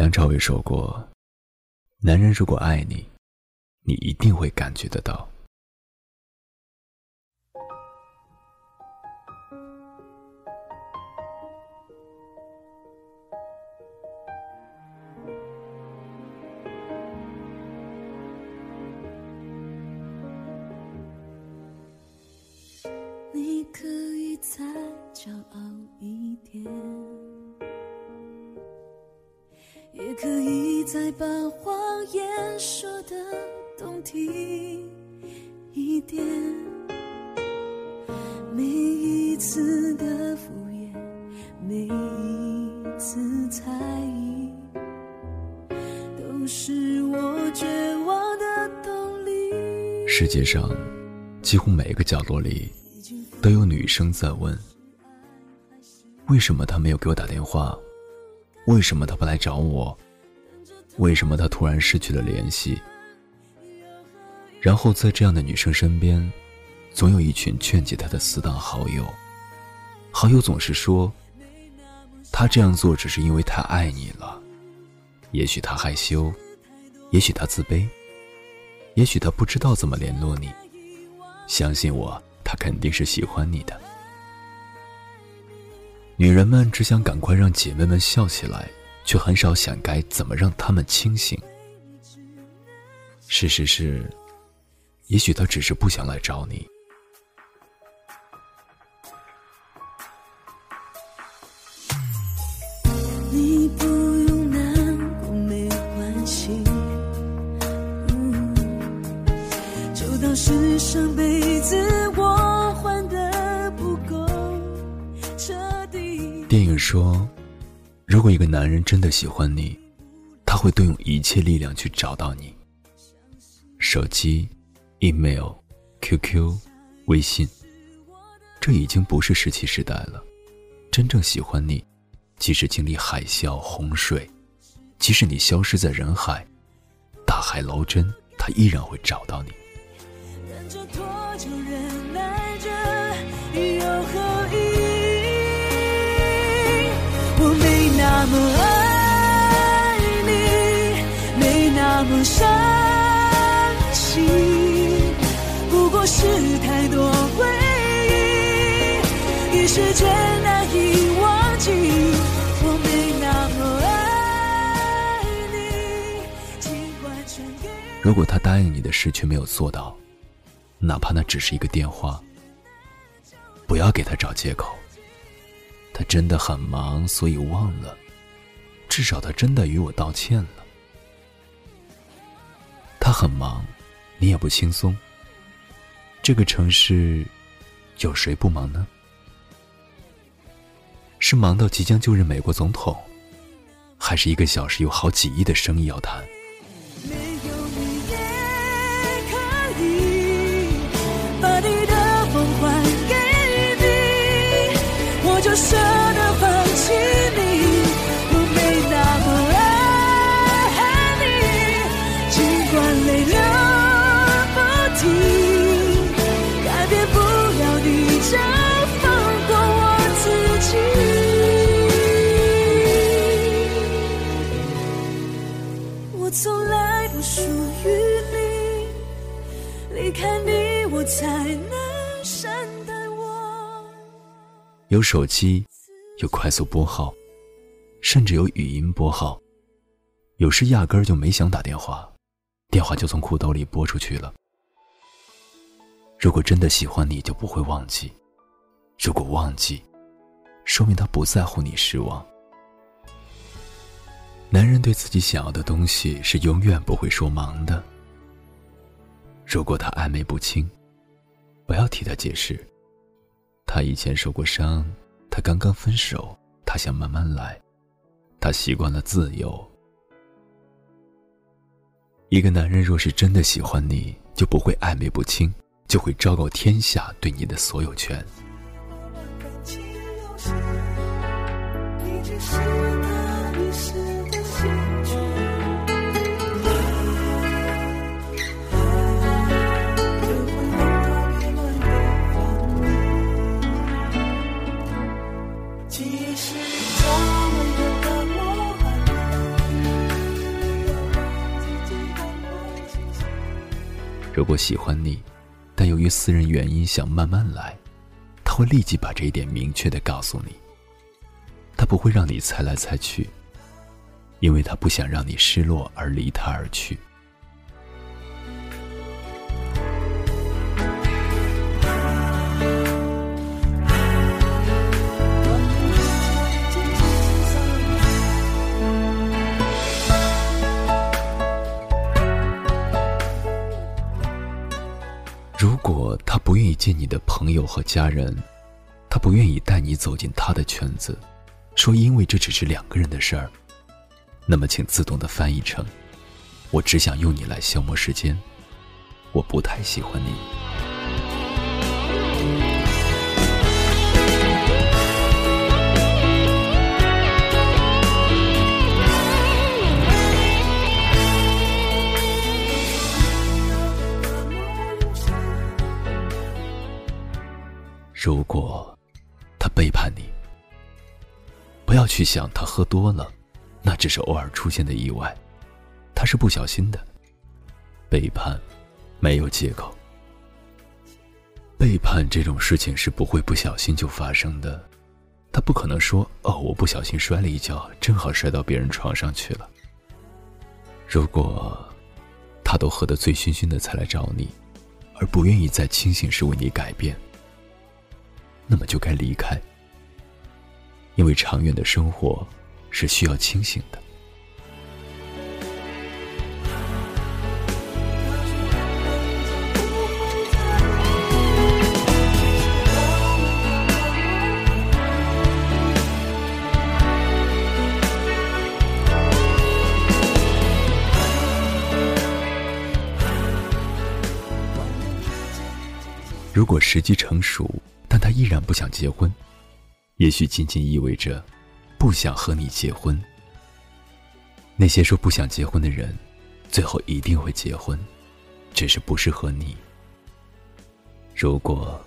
梁朝伟说过：“男人如果爱你，你一定会感觉得到。”可以再把谎言说的动听一点。每一次的敷衍，每一次猜疑，都是我绝望的动力。世界上，几乎每个角落里。都有女生在问：为什么他没有给我打电话？为什么他不来找我？为什么他突然失去了联系？然后在这样的女生身边，总有一群劝解她的死党好友。好友总是说：他这样做只是因为太爱你了。也许他害羞，也许他自卑，也许他不知道怎么联络你。相信我。他肯定是喜欢你的。女人们只想赶快让姐妹们笑起来，却很少想该怎么让他们清醒。事实是，也许他只是不想来找你。你不用难过，没关系。就当是上辈子我。电影说，如果一个男人真的喜欢你，他会动用一切力量去找到你。手机、email、QQ、微信，这已经不是石器时代了。真正喜欢你，即使经历海啸、洪水，即使你消失在人海，大海捞针，他依然会找到你。那么爱你，没那么伤心，不过是太多回忆，一时间难以忘记。我没那么爱你，尽管全给。如果他答应你的事却没有做到，哪怕那只是一个电话，不要给他找借口。他真的很忙，所以忘了。至少他真的与我道歉了。他很忙，你也不轻松。这个城市，有谁不忙呢？是忙到即将就任美国总统，还是一个小时有好几亿的生意要谈？把你的梦还给你，我就舍从来都属于你，离开你我才能善待我有手机，有快速拨号，甚至有语音拨号。有时压根儿就没想打电话，电话就从裤兜里拨出去了。如果真的喜欢你，就不会忘记；如果忘记，说明他不在乎你失望。男人对自己想要的东西是永远不会说忙的。如果他暧昧不清，不要替他解释。他以前受过伤，他刚刚分手，他想慢慢来，他习惯了自由。一个男人若是真的喜欢你，就不会暧昧不清，就会昭告天下对你的所有权。我喜欢你，但由于私人原因想慢慢来，他会立即把这一点明确的告诉你。他不会让你猜来猜去，因为他不想让你失落而离他而去。如果他不愿意见你的朋友和家人，他不愿意带你走进他的圈子，说因为这只是两个人的事儿，那么请自动的翻译成：我只想用你来消磨时间，我不太喜欢你。如果他背叛你，不要去想他喝多了，那只是偶尔出现的意外，他是不小心的。背叛没有借口，背叛这种事情是不会不小心就发生的，他不可能说哦，我不小心摔了一跤，正好摔到别人床上去了。如果他都喝得醉醺醺的才来找你，而不愿意在清醒时为你改变。那么就该离开，因为长远的生活是需要清醒的。如果时机成熟。依然不想结婚，也许仅仅意味着不想和你结婚。那些说不想结婚的人，最后一定会结婚，只是不适合你。如果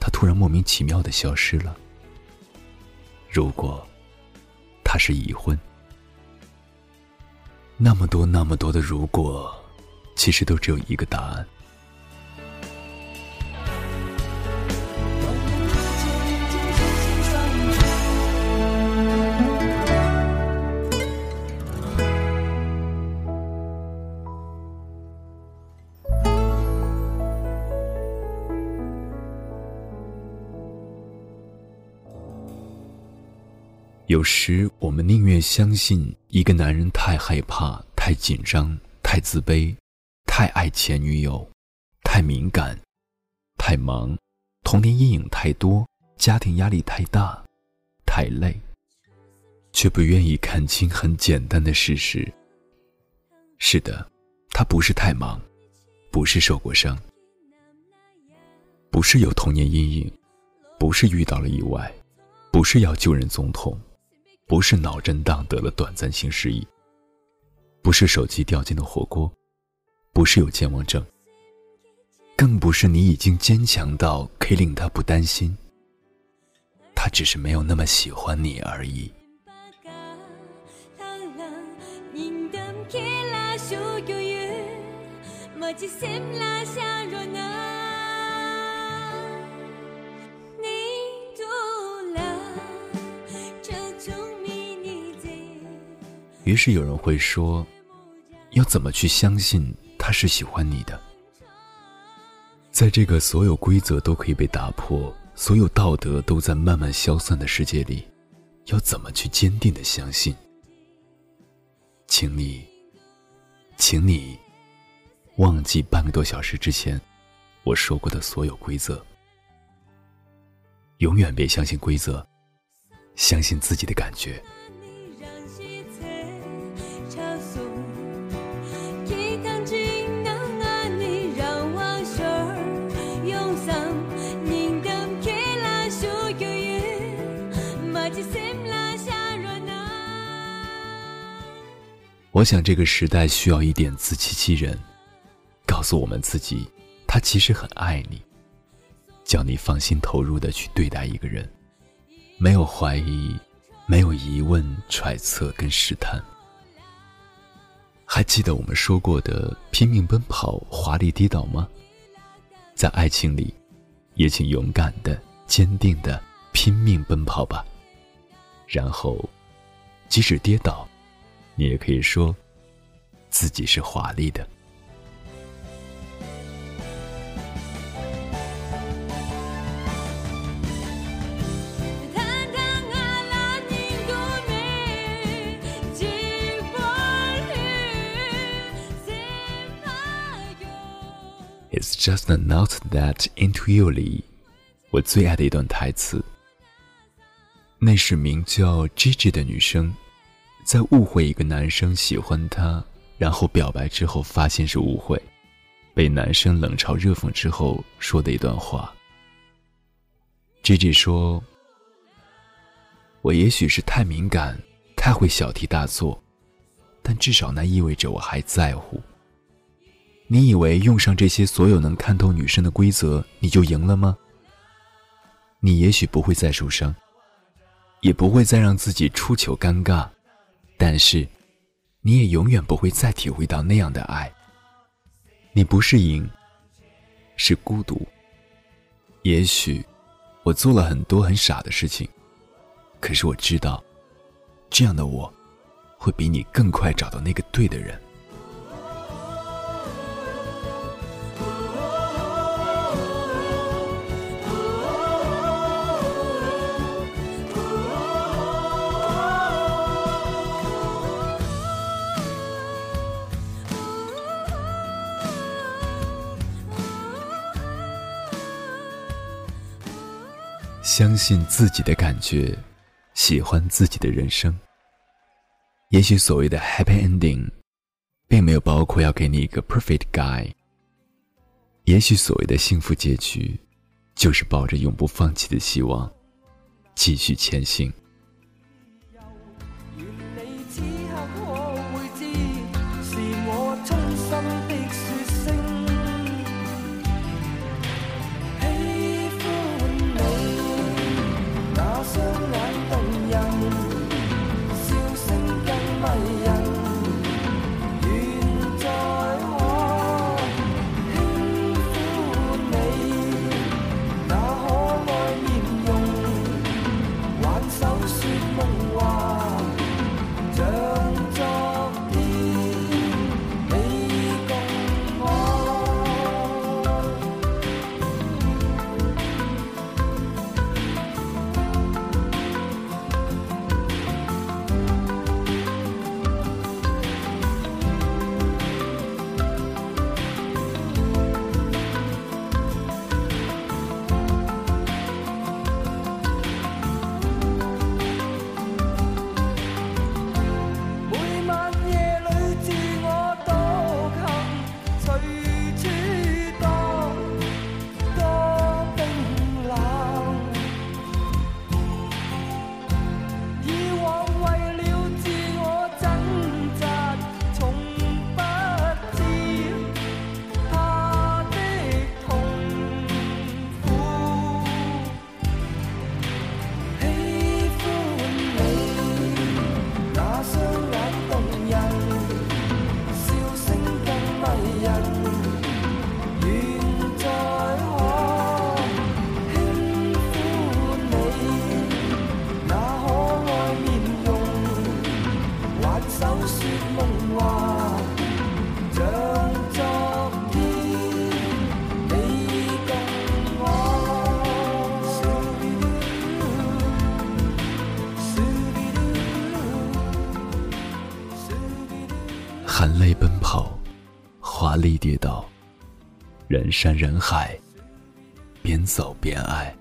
他突然莫名其妙的消失了，如果他是已婚，那么多那么多的如果，其实都只有一个答案。有时我们宁愿相信一个男人太害怕、太紧张、太自卑、太爱前女友、太敏感、太忙、童年阴影太多、家庭压力太大、太累，却不愿意看清很简单的事实。是的，他不是太忙，不是受过伤，不是有童年阴影，不是遇到了意外，不是要救人总统。不是脑震荡得了短暂性失忆，不是手机掉进了火锅，不是有健忘症，更不是你已经坚强到可以令他不担心。他只是没有那么喜欢你而已。于是有人会说：“要怎么去相信他是喜欢你的？在这个所有规则都可以被打破、所有道德都在慢慢消散的世界里，要怎么去坚定的相信？请你，请你忘记半个多小时之前我说过的所有规则，永远别相信规则，相信自己的感觉。”我想这个时代需要一点自欺欺人，告诉我们自己，他其实很爱你，叫你放心投入的去对待一个人，没有怀疑，没有疑问、揣测跟试探。还记得我们说过的拼命奔跑、华丽跌倒吗？在爱情里，也请勇敢的、坚定的拼命奔跑吧。然后，即使跌倒，你也可以说自己是华丽的。It's just not that into you 里，我最爱的一段台词。那是名叫 Gigi 的女生，在误会一个男生喜欢她，然后表白之后发现是误会，被男生冷嘲热讽之后说的一段话。Gigi 说：“我也许是太敏感，太会小题大做，但至少那意味着我还在乎。”你以为用上这些所有能看透女生的规则，你就赢了吗？你也许不会再受伤，也不会再让自己出糗尴尬，但是，你也永远不会再体会到那样的爱。你不是赢，是孤独。也许，我做了很多很傻的事情，可是我知道，这样的我，会比你更快找到那个对的人。相信自己的感觉，喜欢自己的人生。也许所谓的 happy ending，并没有包括要给你一个 perfect guy。也许所谓的幸福结局，就是抱着永不放弃的希望，继续前行。跌倒，人山人海，边走边爱。